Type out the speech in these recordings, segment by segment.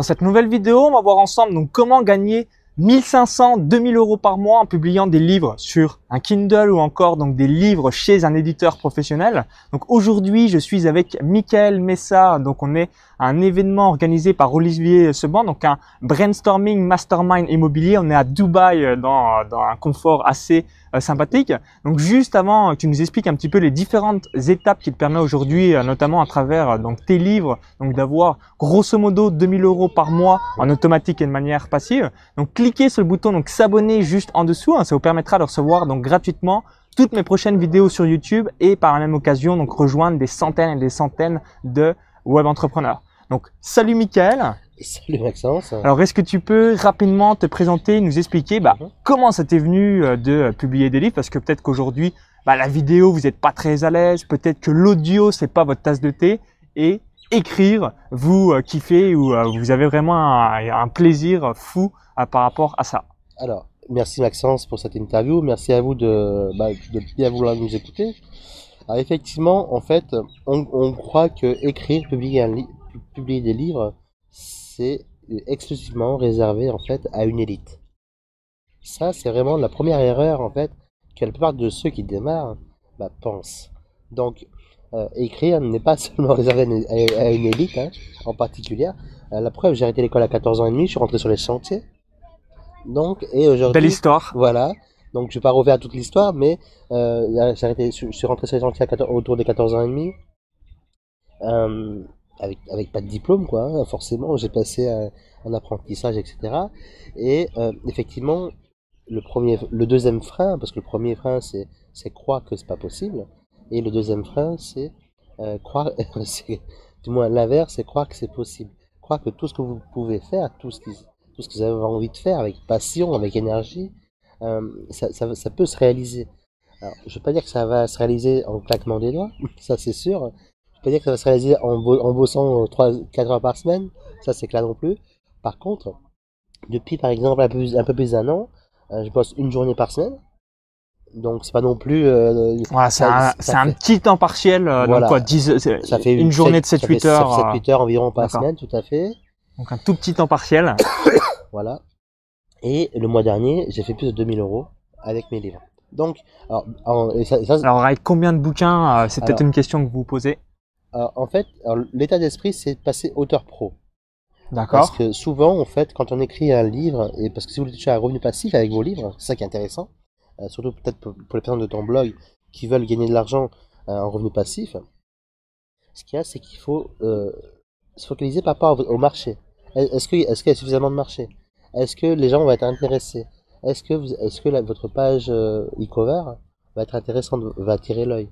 Dans cette nouvelle vidéo, on va voir ensemble donc comment gagner 1500, 2000 euros par mois en publiant des livres sur un Kindle ou encore donc des livres chez un éditeur professionnel. Donc aujourd'hui, je suis avec Michael Messa. Donc on est à un événement organisé par Olivier Seban, donc un brainstorming mastermind immobilier. On est à Dubaï euh, dans, dans un confort assez euh, sympathique. Donc juste avant, tu nous expliques un petit peu les différentes étapes qui te permettent aujourd'hui, euh, notamment à travers donc tes livres, donc d'avoir grosso modo 2000 euros par mois en automatique et de manière passive. Donc cliquez sur le bouton donc s'abonner juste en dessous. Hein. ça vous permettra de recevoir donc gratuitement toutes mes prochaines vidéos sur YouTube et par la même occasion donc rejoindre des centaines et des centaines de web entrepreneurs. Donc salut Michael. Salut Maxence. Alors est-ce que tu peux rapidement te présenter, nous expliquer bah, mhm. comment ça t'est venu euh, de publier des livres? Parce que peut-être qu'aujourd'hui, bah, la vidéo, vous n'êtes pas très à l'aise, peut-être que l'audio, c'est pas votre tasse de thé, et écrire, vous euh, kiffez ou euh, vous avez vraiment un, plaisir fou par rapport à ça? Alors, merci Maxence pour cette interview. Merci à vous de, bah, de bien vouloir nous écouter. Alors effectivement, en fait, on, croit que écrire, publier des livres, c'est exclusivement réservé en fait à une élite. Ça, c'est vraiment la première erreur en fait que la plupart de ceux qui démarrent bah, pensent. Donc, euh, écrire n'est pas seulement réservé à une, élite hein, en particulier. Euh, la preuve, j'ai arrêté l'école à 14 ans et demi, je suis rentré sur les chantiers. Donc, et aujourd'hui. Belle histoire. Voilà. Donc, je vais pas refaire toute l'histoire, mais euh, j'ai arrêté, je, suis rentré sur les chantiers autour des 14 ans et demi. Euh, avec, avec pas de diplôme, quoi, hein, forcément. J'ai passé un, apprentissage, etc. Et euh, effectivement, le, premier, le deuxième frein, parce que le premier frein, c'est, c'est croire que c'est pas possible. Et le deuxième frein, c'est euh, croire, du moins l'inverse, c'est croire que c'est possible. Croire que tout ce que vous pouvez faire, tout ce, qui, tout ce que vous avez envie de faire avec passion, avec énergie, euh, ça, ça, ça, peut se réaliser. Alors, je veux pas dire que ça va se réaliser en claquement des doigts, ça c'est sûr, je peux dire que ça va se réaliser en, en bossant 3-4 heures par semaine, ça c'est clair non plus. Par contre, depuis par exemple un peu, un peu plus d'un an, euh, je bosse une journée par semaine. Donc c'est pas non plus. Euh, c'est un, un petit temps partiel. Euh, donc quoi, 10, ça fait une, journée de 7-8 heures. 7-8 heures environ par semaine, tout à fait. Donc un tout petit temps partiel. voilà. Et le mois dernier, j'ai fait plus de 2000 euros avec mes livres. Donc, alors, alors avec combien de bouquins C'est peut-être une question que vous posez en fait, l'état d'esprit, c'est de passer auteur pro. D'accord. Parce que souvent, en fait, quand on écrit un livre, et parce que si vous voulez toucher un revenu passif avec vos livres, c'est ça qui est intéressant, euh, surtout peut-être pour, les personnes de ton blog qui veulent gagner de l'argent euh, en revenu passif, ce qu'il y a, c'est qu'il faut euh, se focaliser par rapport au, marché. Est-ce qu'il est y a suffisamment de marché? Est-ce que les gens vont être intéressés? Est-ce que, est que votre page e-cover va être intéressante, va attirer l'œil?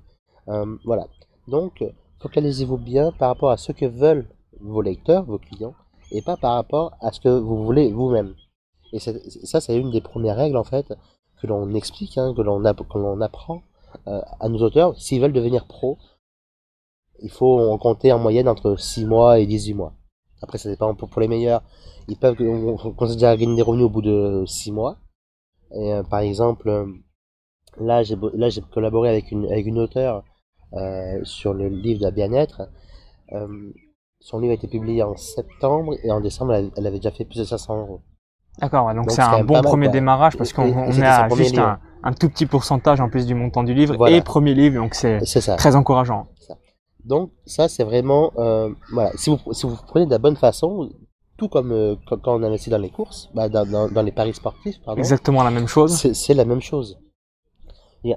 Voilà. Donc, focalisez-vous bien par rapport à ce que veulent vos lecteurs, vos clients, et pas par rapport à ce que vous voulez vous-même. Et ça, c'est une des premières règles, en fait, que l'on explique, hein, que l'on apprend euh, à nos auteurs. S'ils veulent devenir pro, il faut en compter en moyenne entre 6 mois et 18 mois. Après, ça dépend pour, pour les meilleurs. Ils peuvent considérer gagner des revenus au bout de 6 mois. Et euh, par exemple, euh, là, j'ai collaboré avec une, avec une auteure euh, sur le livre de bien-être. Euh, son livre a été publié en septembre et en décembre, elle, avait déjà fait plus de 500 euros. D'accord, donc c'est un bon premier démarrage parce qu'on est à juste un, tout petit pourcentage en plus du montant du livre et premier livre, donc c'est très encourageant. Donc ça c'est vraiment, euh, voilà, si vous, si vous prenez de la bonne façon, tout comme quand, on investit dans les courses, bah, dans, dans, les paris sportifs, pardon. Exactement la même chose. C'est la même chose.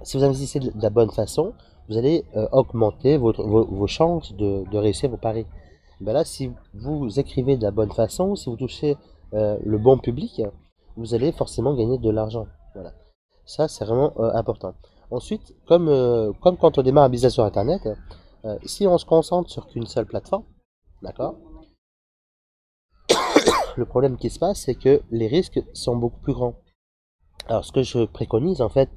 si vous investissez de la bonne façon, vous allez euh, augmenter votre, vos, chances de, de, réussir vos paris. Ben là, si vous écrivez de la bonne façon, si vous touchez euh, le bon public, vous allez forcément gagner de l'argent. Voilà. Ça, c'est vraiment euh, important. Ensuite, comme, comme quand on démarre un business sur Internet, si on se concentre sur qu'une seule plateforme, d'accord Le problème qui se passe, c'est que les risques sont beaucoup plus grands. Alors, ce que je préconise, en fait,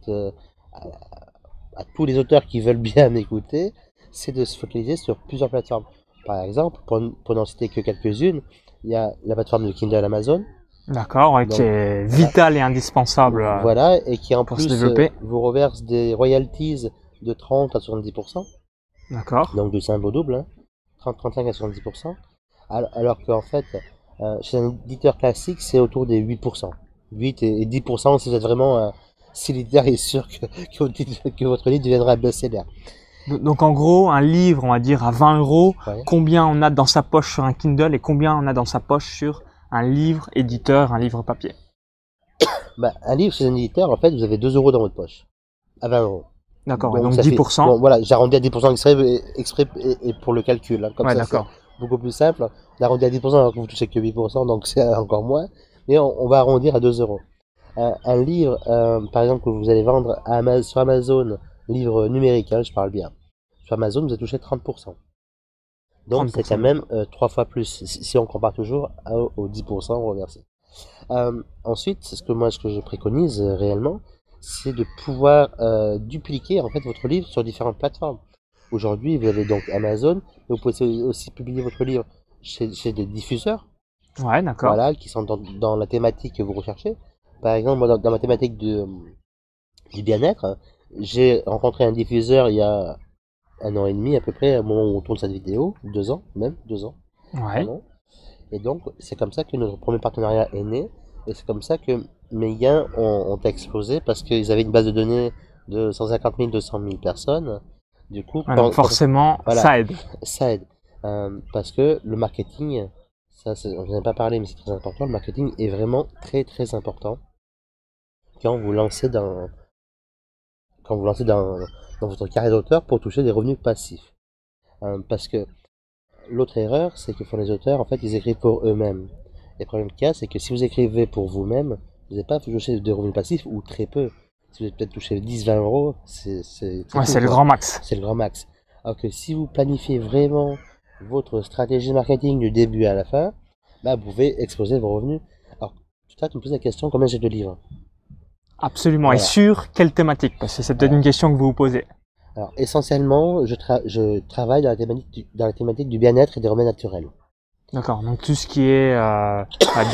à tous les auteurs qui veulent bien m'écouter, c'est de se focaliser sur plusieurs plateformes. Par exemple, pour, pour n'en citer que quelques-unes, il y a la plateforme de Kindle Amazon. D'accord, qui est vitale et indispensable. Euh, voilà, et qui en plus euh, vous reverse des royalties de 30 à 70%. D'accord. Donc du simple au double, hein. 30, 35 à 70%. Alors, alors qu'en fait, Euh, chez un éditeur classique, c'est autour des 8%. 8 et 10% si vous êtes vraiment euh, si l'éditeur est sûr que, que, votre livre deviendra best-seller. Donc en gros, un livre, on va dire à 20 euros, combien on a dans sa poche sur un Kindle et combien on a dans sa poche sur un livre éditeur, un livre papier? Bah, Un livre chez un éditeur, en fait, vous avez 2 euros dans votre poche, à 20 euros. D'accord, donc, 10%. bon, voilà, j'arrondis à 10% exprès, exprès et, pour le calcul. Hein, comme ouais, d'accord. beaucoup plus simple. D'arrondir à 10% alors que vous touchez que 8%, donc c'est encore moins. Mais on, va arrondir à 2 euros. Un, livre, euh, par exemple, que vous allez vendre à sur Amazon, livre numérique, hein, je parle bien. Sur Amazon, vous allez toucher 30%. Donc c'est quand même euh, trois fois plus si, on compare toujours aux 10% reversés. Euh, ensuite, ce que moi ce que je préconise euh, réellement, c'est de pouvoir euh, dupliquer en fait votre livre sur différentes plateformes. Aujourd'hui, vous avez donc Amazon, mais vous pouvez aussi publier votre livre chez, chez des diffuseurs. Ouais, d'accord. Voilà, qui sont dans, dans, la thématique que vous recherchez. Par exemple, moi, dans, dans ma thématique de, du bien-être, j'ai rencontré un diffuseur il y a un an et demi à peu près, au moment où on tourne cette vidéo, deux ans même, deux ans. Ouais. Et donc, c'est comme ça que notre premier partenariat est né. Et c'est comme ça que mes gains ont, explosé parce qu'ils avaient une base de données de 150 000, 200 000 personnes. Du coup, forcément, ça aide. Ça aide. Euh, parce que le marketing, ça, on n'en a pas parlé, mais c'est très important. Le marketing est vraiment très très important quand vous lancez dans, quand vous lancez dans, dans votre carrière d'auteur pour toucher des revenus passifs. Euh, parce que l'autre erreur, c'est que font les auteurs, en fait, ils écrivent pour eux-mêmes. Et le problème qu'il y a, c'est que si vous écrivez pour vous-même, vous n'avez pas touché de revenus passifs ou très peu. Si vous avez peut-être touché 10-20 euros, c'est ouais, c'est le grand max. C'est le grand max. Alors que si vous planifiez vraiment votre stratégie de marketing du début à la fin, bah, vous pouvez exposer vos revenus. Alors, tout à l'heure, tu me poses la question combien j'ai de livres? Absolument. Et sur quelle thématique? Parce que c'est peut-être une question que vous vous posez. Alors, essentiellement, je, je travaille dans la thématique du, dans la thématique du bien-être et des remèdes naturels. D'accord. Donc tout ce qui est euh,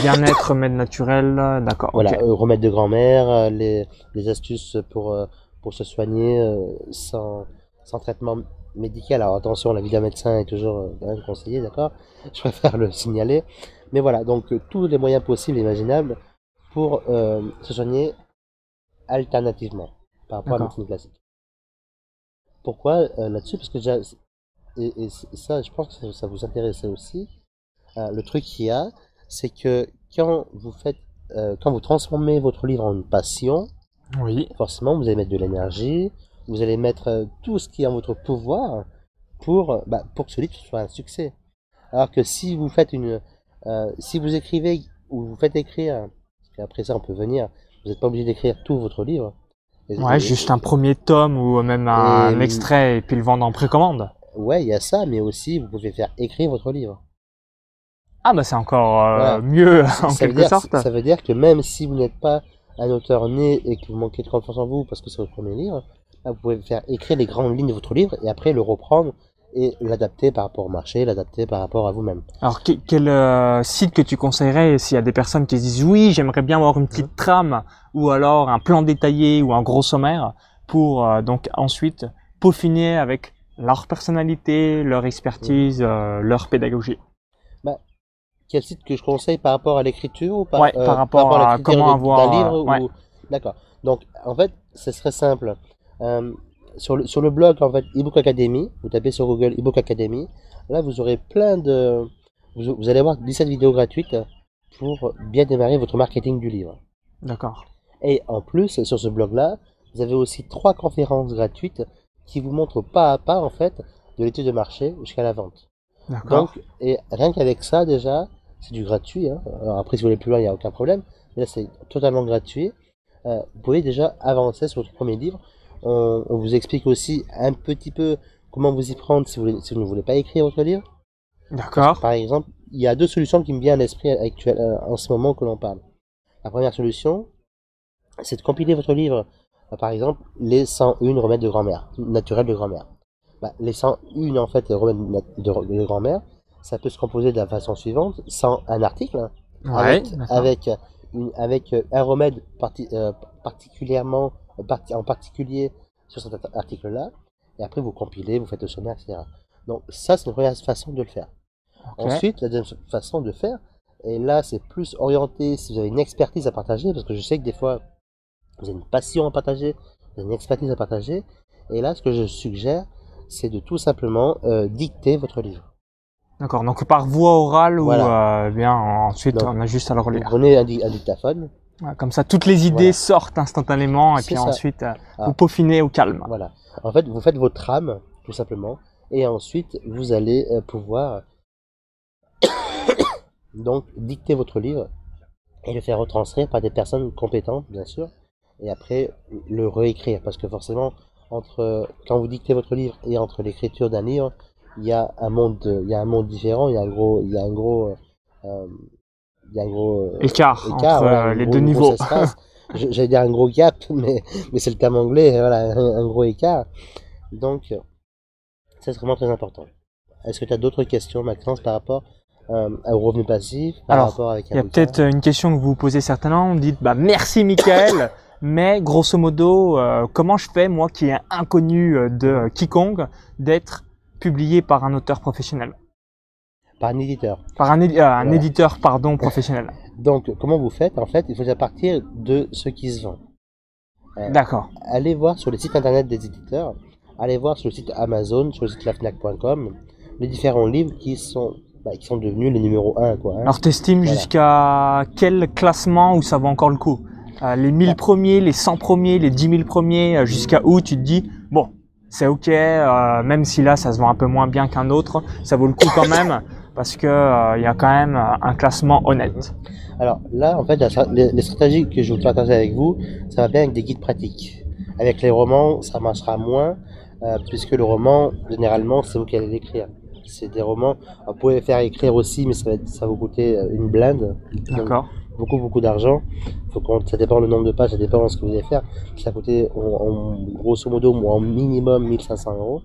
bien-être, remèdes naturels, d'accord. Voilà, euh, remèdes de grand-mère, euh, les, les astuces pour euh, pour se soigner sans sans traitement médical. Alors attention, la vie d'un médecin est toujours conseillée, d'accord Je préfère le signaler. Mais voilà, donc tous les moyens possibles et imaginables pour se soigner alternativement par rapport à la médecine classique. Pourquoi euh, là-dessus? Parce que déjà, et, et, ça, je pense que ça vous intéressait aussi. Euh, le truc qu'il y a, c'est que quand vous faites, euh, quand vous transformez votre livre en une passion, oui. forcément, vous allez mettre de l'énergie, vous allez mettre tout ce qui est en votre pouvoir pour, bah, pour que ce livre soit un succès. Alors que si vous faites une, si vous écrivez ou vous faites écrire, parce qu'après ça on peut venir, vous n'êtes pas obligé d'écrire tout votre livre. Ouais, juste un premier tome ou même un, extrait et puis le vendre en précommande. Ouais, il y a ça, mais aussi vous pouvez faire écrire votre livre. Ah bah c'est encore euh, mieux en quelque sorte. Ça veut dire que même si vous n'êtes pas un auteur né et que vous manquez de confiance en vous parce que c'est votre premier livre, vous pouvez faire écrire les grandes lignes de votre livre et après le reprendre et l'adapter par rapport au marché, l'adapter par rapport à vous-même. Alors quel euh, site que tu conseillerais s'il y a des personnes qui disent oui, j'aimerais bien avoir une petite mmh. trame ou alors un plan détaillé ou un gros sommaire pour euh, donc ensuite peaufiner avec leur personnalité, leur expertise, mmh. euh, leur pédagogie. Quel site que je conseille par rapport à l'écriture ou par, par, rapport à, comment avoir livre ou... D'accord. Donc en fait, ce serait simple. Sur le, sur le blog en fait ebook academy vous tapez sur google ebook academy. Là vous aurez plein de vous, allez avoir 17 vidéos gratuites pour bien démarrer votre marketing du livre. D'accord. Et en plus sur ce blog là vous avez aussi trois conférences gratuites qui vous montrent pas à pas en fait de l'étude de marché jusqu'à la vente. D'accord. Donc et rien qu'avec ça déjà c'est du gratuit hein. Alors après si vous voulez plus loin il n'y a aucun problème mais là c'est totalement gratuit euh, vous pouvez déjà avancer sur votre premier livre on, vous explique aussi un petit peu comment vous y prendre si vous, ne voulez pas écrire votre livre. D'accord. Par exemple, il y a deux solutions qui me viennent à l'esprit actuel euh, en ce moment que l'on parle. La première solution, c'est de compiler votre livre, euh, par exemple, les 101 remèdes de grand-mère, naturels de grand-mère. Bah, les 101 en fait remèdes de, grand-mère, ça peut se composer de la façon suivante, sans un article, hein, ouais, avec, avec, un remède euh, particulièrement en particulier sur cet article-là, et après vous compilez, vous faites le sommaire, etc. Donc ça, c'est une première façon de le faire. Ensuite, la deuxième façon de faire, Et là, c'est plus orienté si vous avez une expertise à partager, parce que je sais que des fois, vous avez une passion à partager, vous avez une expertise à partager. Et là, ce que je suggère, c'est de tout simplement euh, dicter votre livre. D'accord, donc par voie orale Voilà. ou euh, bien ensuite Donc, on a juste à le Vous relire. prenez un, di- un dictaphone, Ouais, Comme ça, toutes les idées Voilà. sortent instantanément et puis ça. ensuite euh, Ah. vous peaufinez au calme. voilà. En fait, vous faites votre trame, tout simplement, et ensuite, vous allez euh, pouvoir donc dicter votre livre et le faire retranscrire par des personnes compétentes, bien sûr, et après le réécrire, parce que forcément, entre quand vous dictez votre livre et entre l'écriture d'un livre, il y a un monde, il y a un monde différent, il y a un gros, il y a un gros, euh, il y a un gros euh, Écart, écart, entre voilà, euh, les gros- deux niveaux. J'allais dire un gros gap, mais, mais c'est le terme anglais, voilà, un, un gros écart. Donc, ça c'est vraiment très important. Est-ce que tu as d'autres questions, Maxence, par rapport euh, au revenu passif, par Alors, rapport avec Il y a peut-être une question que vous vous posez certainement. Vous dites, bah merci Michael, mais grosso modo, euh, comment je fais moi qui est inconnu euh, de quiconque d'être publié par un auteur professionnel, par un éditeur. par un, édi- euh, un Voilà. éditeur pardon professionnel. Donc, comment vous faites En fait, il faut à partir de ce qui se vend. Euh, D'accord. allez voir sur les sites internet des éditeurs, allez voir sur le site Amazon, sur le site lafnac.com, les différents livres qui sont, bah, qui sont devenus les numéros 1. Quoi, hein. Alors t'estimes Voilà. jusqu'à quel classement où ça vaut encore le coup? Euh, Les 1000 premiers, les 100 premiers, les 10 000 premiers, jusqu'à où tu te dis, c'est ok, euh, même si là ça se vend un peu moins bien qu'un autre, ça vaut le coup quand même, parce que euh, il y a quand même euh, un classement honnête. Alors là, en fait, la les, les stratégies que je veux partager avec vous, ça va bien avec des guides pratiques. Avec les romans, ça marchera moins, euh, puisque le roman, généralement, c'est vous qui allez l'écrire. C'est des romans, vous pouvez faire écrire aussi, mais ça va, être- ça va vous coûter une blinde. D'accord beaucoup beaucoup d'argent. Faut ça dépend le nombre de pages, ça dépend ce que vous allez faire. Ça coûter en, en- grosso modo en minimum 1500 euros.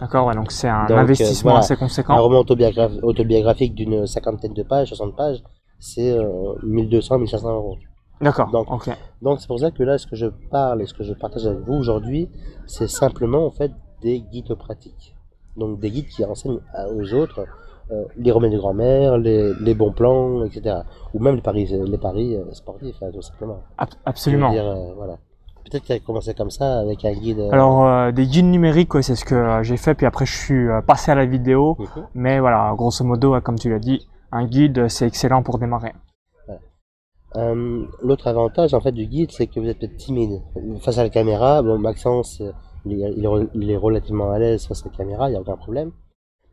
D'accord, ouais, donc c'est un Donc, euh, investissement voilà. assez Un conséquent. roman autobiograph- autobiographique d'une cinquantaine de pages, 60 pages, c'est euh, 1200 1500 euros. D'accord, donc-. Donc c'est pour ça que là, ce que je parle et ce que je partage avec vous aujourd'hui, c'est simplement en fait des guides pratiques. Donc des guides qui enseignent à- aux autres euh, les remèdes de grand-mère, les, les bons plans, etc. Ou même les paris, les paris euh, sportifs, hein, tout simplement. Absolument. dire, euh, voilà. Peut-être qu'il a commencé comme ça avec un guide. euh, Alors euh, des guides numériques, ouais, c'est ce que euh, j'ai fait, puis après je suis euh, passé à la vidéo. mhm. Mais voilà, grosso modo, comme tu l'as dit, un guide, euh, c'est excellent pour démarrer. Euh, L'autre avantage en fait du guide, c'est que vous êtes peut-être timide face à la caméra. Bon, Maxence, euh, il est, il est re- il est relativement à l'aise face à la caméra, il n'y a aucun problème.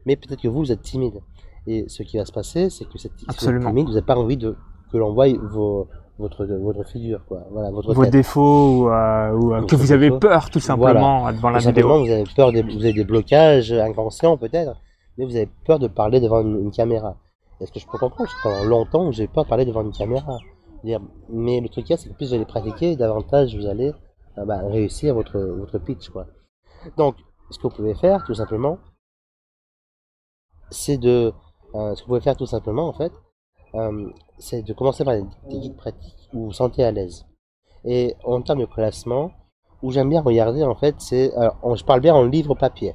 Mais peut-être que vous, vous êtes timide. Et ce qui va se passer, c'est que cette, Absolument. timide, vous n'avez pas envie de que l'on voie vos, votre, votre figure, quoi. Voilà, votre Vos tête. défauts ou, euh, ou, euh, que vous avez défauts. peur tout simplement euh, devant la vidéo. vous avez peur, des, vous avez des blocages inconscients peut-être, mais vous avez peur de parler devant une, une caméra. Est-ce que je peux comprendre? Parce que pendant longtemps, j'ai peur de parler devant une caméra. Mais le truc, c'est que plus vous allez pratiquer, davantage vous allez bah, réussir votre, votre pitch. Quoi. Donc, ce que vous pouvez faire, tout simplement, c'est de. euh, ce que vous pouvez faire, tout simplement, en fait, euh, c'est de commencer par des, des guides pratiques où vous vous sentez à l'aise. Et en termes de classement, où j'aime bien regarder, en fait, c'est. je parle bien en livre papier.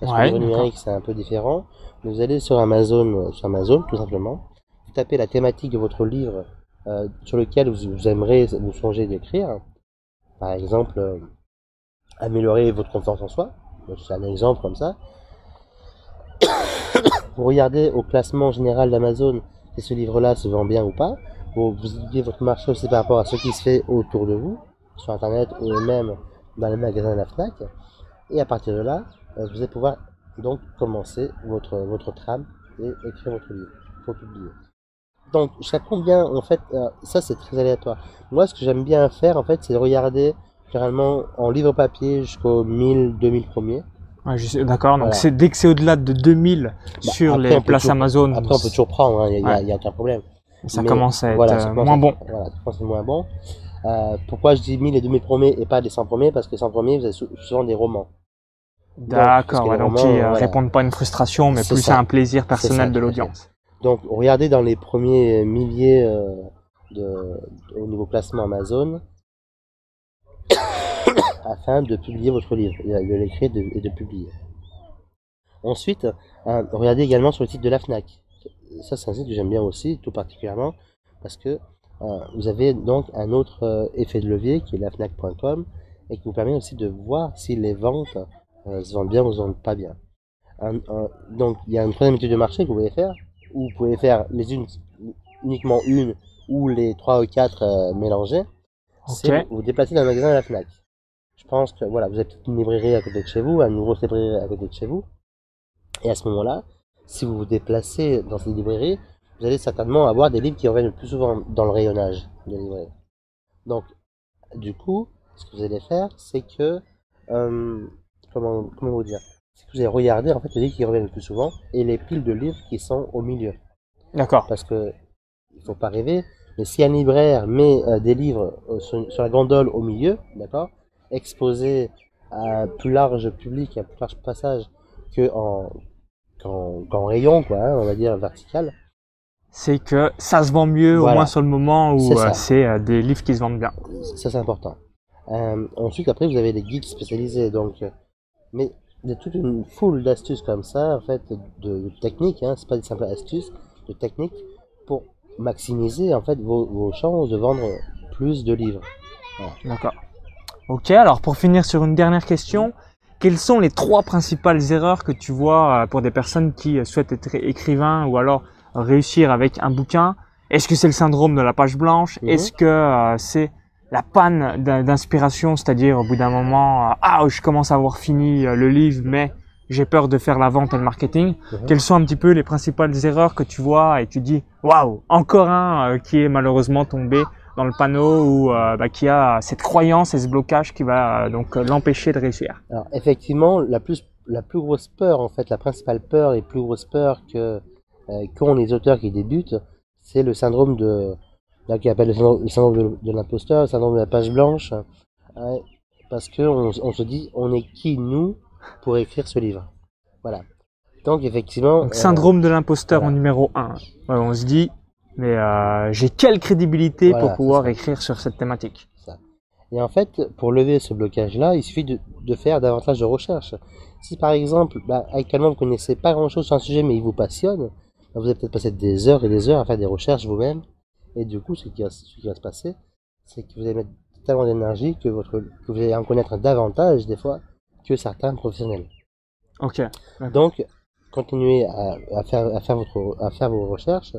Parce que le numérique, c'est un peu différent. Vous allez sur Amazon, sur Amazon, tout simplement. Vous tapez la thématique de votre livre euh, sur lequel vous, vous aimeriez, vous songez d'écrire. Par exemple, euh, améliorer votre confiance en soi. C'est un exemple comme ça. vous regardez au classement général d'Amazon si ce livre-là se vend bien ou pas. Vous, étudiez votre marché aussi par rapport à ce qui se fait autour de vous, sur Internet ou même dans les magasins de la FNAC. Et à partir de là, euh, vous allez pouvoir donc commencer votre, votre trame et écrire votre livre pour publier. Donc, jusqu'à combien, en fait, euh, ça c'est très aléatoire. Moi, ce que j'aime bien faire, en fait, c'est de regarder généralement en livre papier jusqu'au 1000, 2000 premiers. Ouais, D'accord, donc Voilà. c'est dès que c'est au-delà de 2000 sur après, les places toujours- Amazon, Après, on peut toujours prendre, il n'y a, Ouais. aucun problème. ça mais commence à être Voilà, euh, ça moins bon. Voilà, ça commence à être moins bon. Euh, pourquoi je dis 1000 et 2000 premiers et pas les 100 premiers? Parce que les 100 premiers, vous avez sou- souvent des romans. D'accord, ouais, donc romans, qui euh, voilà. répondent pas à une frustration, mais plus ça. à un plaisir personnel ça, de l'audience. Donc, regardez dans les premiers milliers euh, au niveau classement Amazon afin de publier votre livre, de l'écrire et de publier. Ensuite, euh, regardez également sur le site de la FNAC. ça c'est un site que j'aime bien aussi, tout particulièrement, parce que euh, vous avez donc un autre euh, effet de levier qui est la Fnac.com et qui vous permet aussi de voir si les ventes se vendent bien ou se vendent pas bien. donc il y a une troisième étude de marché que vous pouvez faire, où vous pouvez faire les unes uniquement une ou les trois ou quatre mélangés. C'est vous déplacer d'un magasin à la Fnac. Je pense que voilà, vous avez une librairie à côté de chez vous, un nouveau librairie à côté de chez vous. Et à ce moment-là, si vous vous déplacez dans ces librairies, vous allez certainement avoir des livres qui reviennent le plus souvent dans le rayonnage des librairies. Donc, du coup, ce que vous allez faire, c'est que, euh, comment, comment vous dire, c'est que vous allez regarder en fait les livres qui reviennent le plus souvent et les piles de livres qui sont au milieu. D'accord. Parce que il faut pas rêver, mais si un libraire met euh, des livres euh, sur, sur, la gondole au milieu, d'accord, exposés à un plus large public, à un plus large passage que en qu'en rayon, quoi, hein, on va dire vertical. C'est que ça se vend mieux, au moins sur le moment où c'est euh, des livres qui se vendent bien. Ça, c'est important. Euh, ensuite, après, vous avez des guides spécialisés, donc, mais il y a toute une foule d'astuces comme ça, en fait, de, techniques, hein, c'est pas des simples astuces, de techniques pour maximiser, en fait, vos, vos chances de vendre plus de livres. D'accord. Ok, alors pour finir sur une dernière question, quelles sont les trois principales erreurs que tu vois euh, pour des personnes qui euh, souhaitent être écrivains ou alors réussir avec un bouquin? Est-ce que c'est le syndrome de la page blanche? Mhm. Est-ce que euh, c'est la panne d'inspiration, c'est-à-dire au bout d'un moment, ah, je commence à avoir fini le livre, mais j'ai peur de faire la vente et le marketing. Mhm. Quelles sont un petit peu les principales erreurs que tu vois et tu dis, waouh, encore un qui est malheureusement tombé dans le panneau ou euh, bah, qui a cette croyance et ce blocage qui va euh, donc l'empêcher de réussir? Alors effectivement, la plus la plus grosse peur en fait, la principale peur et plus grosse peur que euh, qu'ont les auteurs qui débutent, c'est le syndrome de là qui appelle le syndrome, de, l'imposteur, le syndrome de la page blanche, hein, parce que on, se dit on est qui nous pour écrire ce livre? Voilà. Donc effectivement. Donc, syndrome de l'imposteur en numéro 1. on se dit mais euh, j'ai quelle crédibilité pour pouvoir écrire sur cette thématique? Ça. Et en fait, pour lever ce blocage-là, il suffit de, de, faire davantage de recherches. Si par exemple, bah, actuellement vous connaissez pas grand-chose sur un sujet, mais il vous passionne, bah, vous allez peut-être passer des heures et des heures à faire des recherches vous-même. Et du coup, ce qui va, ce qui va se passer, c'est que vous allez mettre tellement d'énergie que, votre, que vous allez en connaître davantage des fois que certains professionnels. Ok. Donc, continuez à, à, faire, à, faire votre, à faire vos recherches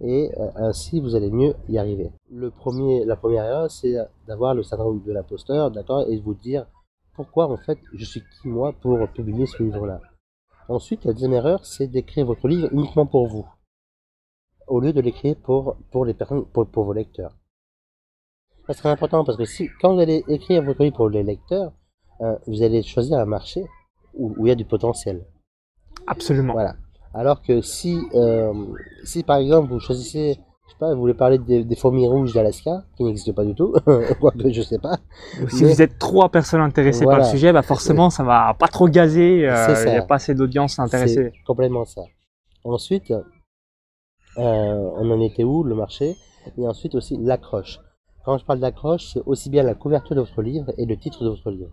et euh, ainsi vous allez mieux y arriver. Le premier, la première erreur, c'est d'avoir le syndrome de l'imposteur, d'accord, et de vous dire pourquoi en fait je suis qui moi pour publier ce livre-là. Ensuite, la deuxième erreur, c'est d'écrire votre livre uniquement pour vous, au lieu de l'écrire pour pour les personnes, pour, pour vos lecteurs. C'est très important parce que si quand vous allez écrire votre livre pour les lecteurs, euh, vous allez choisir un marché où, où il y a du potentiel. Absolument. Voilà. Alors que si, euh, si par exemple vous choisissez, je sais pas, vous voulez parler des, fourmis rouges d'Alaska, qui n'existent pas du tout, quoique je sais pas. Si vous êtes trois personnes intéressées par le sujet, bah forcément ça va pas trop gazer, euh, il n'y a pas assez d'audience intéressée. complètement ça. Ensuite, euh, on en était où, le marché Et ensuite aussi l'accroche. Quand je parle d'accroche, c'est aussi bien la couverture de votre livre et le titre de votre livre.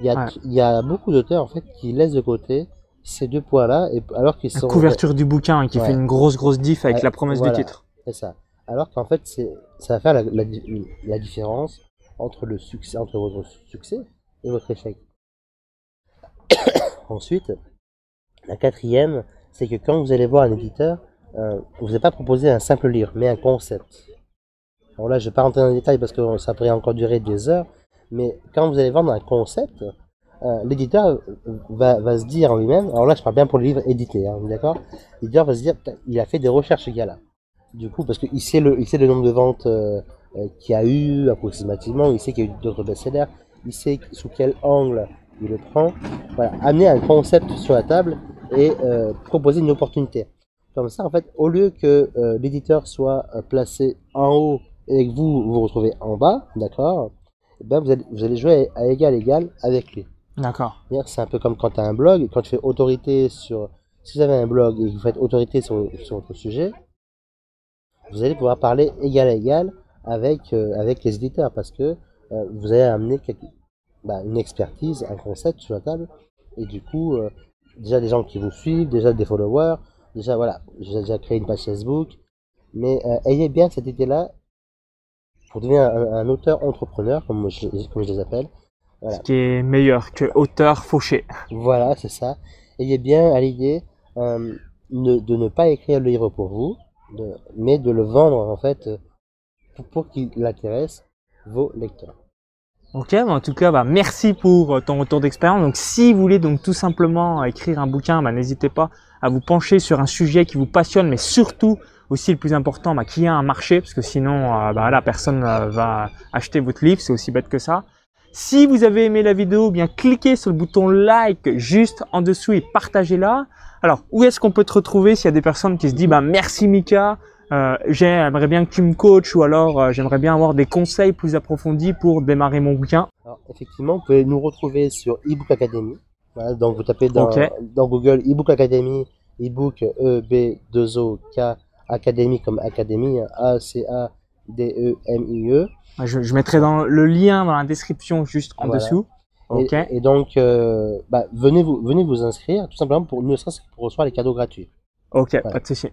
Il y a, il y a beaucoup d'auteurs en fait qui laissent de côté ces deux points-là, et alors qu'ils sont. La couverture du bouquin qui fait une grosse, grosse diff avec la promesse du titre. C'est ça. Alors qu'en fait, c'est, ça va faire la, la, différence entre le succès, entre votre succès et votre échec. Ensuite, la quatrième, c'est que quand vous allez voir un éditeur, euh, vous n'avez pas proposé un simple livre, mais un concept. Alors là, je ne vais pas rentrer dans les détails parce que ça pourrait encore durer des heures, mais quand vous allez vendre un concept, euh, l'éditeur va, se dire en lui-même, alors là je parle bien pour le livre édité, hein, d'accord? L'éditeur va se dire, il a fait des recherches ce gars-là. Du coup, parce qu'il sait le, sait le nombre de ventes euh, euh, qu'il a eu approximativement, il sait qu'il y a eu d'autres best-sellers, il sait sous quel angle il le prend. Voilà, amener un concept sur la table et proposer une opportunité. Comme ça, en fait, au lieu que l'éditeur soit placé en haut et que vous vous retrouvez en bas, d'accord eh ben vous, allez, vous allez jouer à égal égal avec lui. D'accord. C'est un peu comme quand tu as un blog, quand tu fais autorité sur. Si vous avez un blog et que vous faites autorité sur, sur votre sujet, vous allez pouvoir parler égal à égal avec, euh, avec les éditeurs parce que euh, vous allez amener quelque, bah, une expertise, un concept sur la table et du coup, euh, déjà des gens qui vous suivent, déjà des followers, déjà voilà, j'ai déjà créé une page Facebook, mais euh, ayez bien cette idée-là pour devenir un, un auteur entrepreneur, comme je, comme je les appelle. Voilà. Ce qui est meilleur que auteur fauché. Voilà, c'est ça. Ayez bien à l'idée euh, de ne pas écrire le livre pour vous, de- mais de le vendre en fait pour, pour qu'il intéresse vos lecteurs. Ok, bah, en tout cas, bah, merci pour ton retour d'expérience. Donc, si vous voulez donc tout simplement écrire un bouquin, bah, n'hésitez pas à vous pencher sur un sujet qui vous passionne, mais surtout aussi le plus important, bah, a un marché, parce que sinon, euh, bah, là, personne euh, va acheter votre livre. C'est aussi bête que ça. Si vous avez aimé la vidéo, eh bien cliquez sur le bouton like juste en dessous et partagez-la. Alors, où est-ce qu'on peut te retrouver s'il y a des personnes qui se disent, bah, merci Mika, euh, j'aimerais bien que tu me coaches ou alors euh, j'aimerais bien avoir des conseils plus approfondis pour démarrer mon bouquin? Alors, effectivement, vous pouvez nous retrouver sur eBook Academy. Voilà, donc vous tapez dans, Ok. dans Google eBook Academy, eBook E B 2 O K Academy comme Academy, A C A D E M I E. Je, je mettrai dans le lien dans la description juste en Voilà. dessous. Et- donc, euh, bah, venez vous venez vous inscrire tout simplement pour ne serait-ce que pour recevoir les cadeaux gratuits. Ok, Voilà. pas de souci.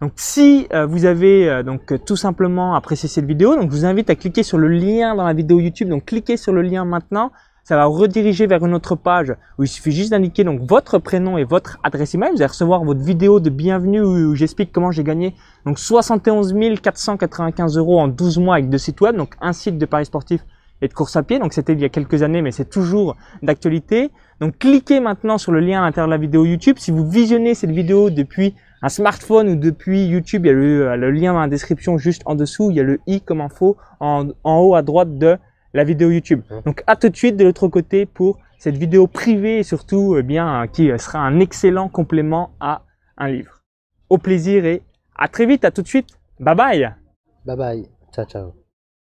Donc si euh, vous avez euh, donc euh, tout simplement apprécié cette vidéo, donc je vous invite à cliquer sur le lien dans la vidéo YouTube. Donc cliquez sur le lien maintenant, ça va rediriger vers une autre page où il suffit juste d'indiquer donc votre prénom et votre adresse email. Vous allez recevoir votre vidéo de bienvenue où, j'explique comment j'ai gagné donc 71 495 euros en 12 mois avec deux sites web, donc un site de paris sportif et de course à pied. Donc c'était il y a quelques années, mais c'est toujours d'actualité. Donc cliquez maintenant sur le lien à l'intérieur de la vidéo YouTube. Si vous visionnez cette vidéo depuis un smartphone ou depuis YouTube, il y a le, le lien dans la description juste en dessous. Il y a le i comme info en, en haut à droite de la vidéo YouTube. Ouais. Donc à tout de suite de l'autre côté pour cette vidéo privée et surtout eh bien qui sera un excellent complément à un livre. Au plaisir et à très vite. À tout de suite. Bye bye. Bye bye. Ciao ciao.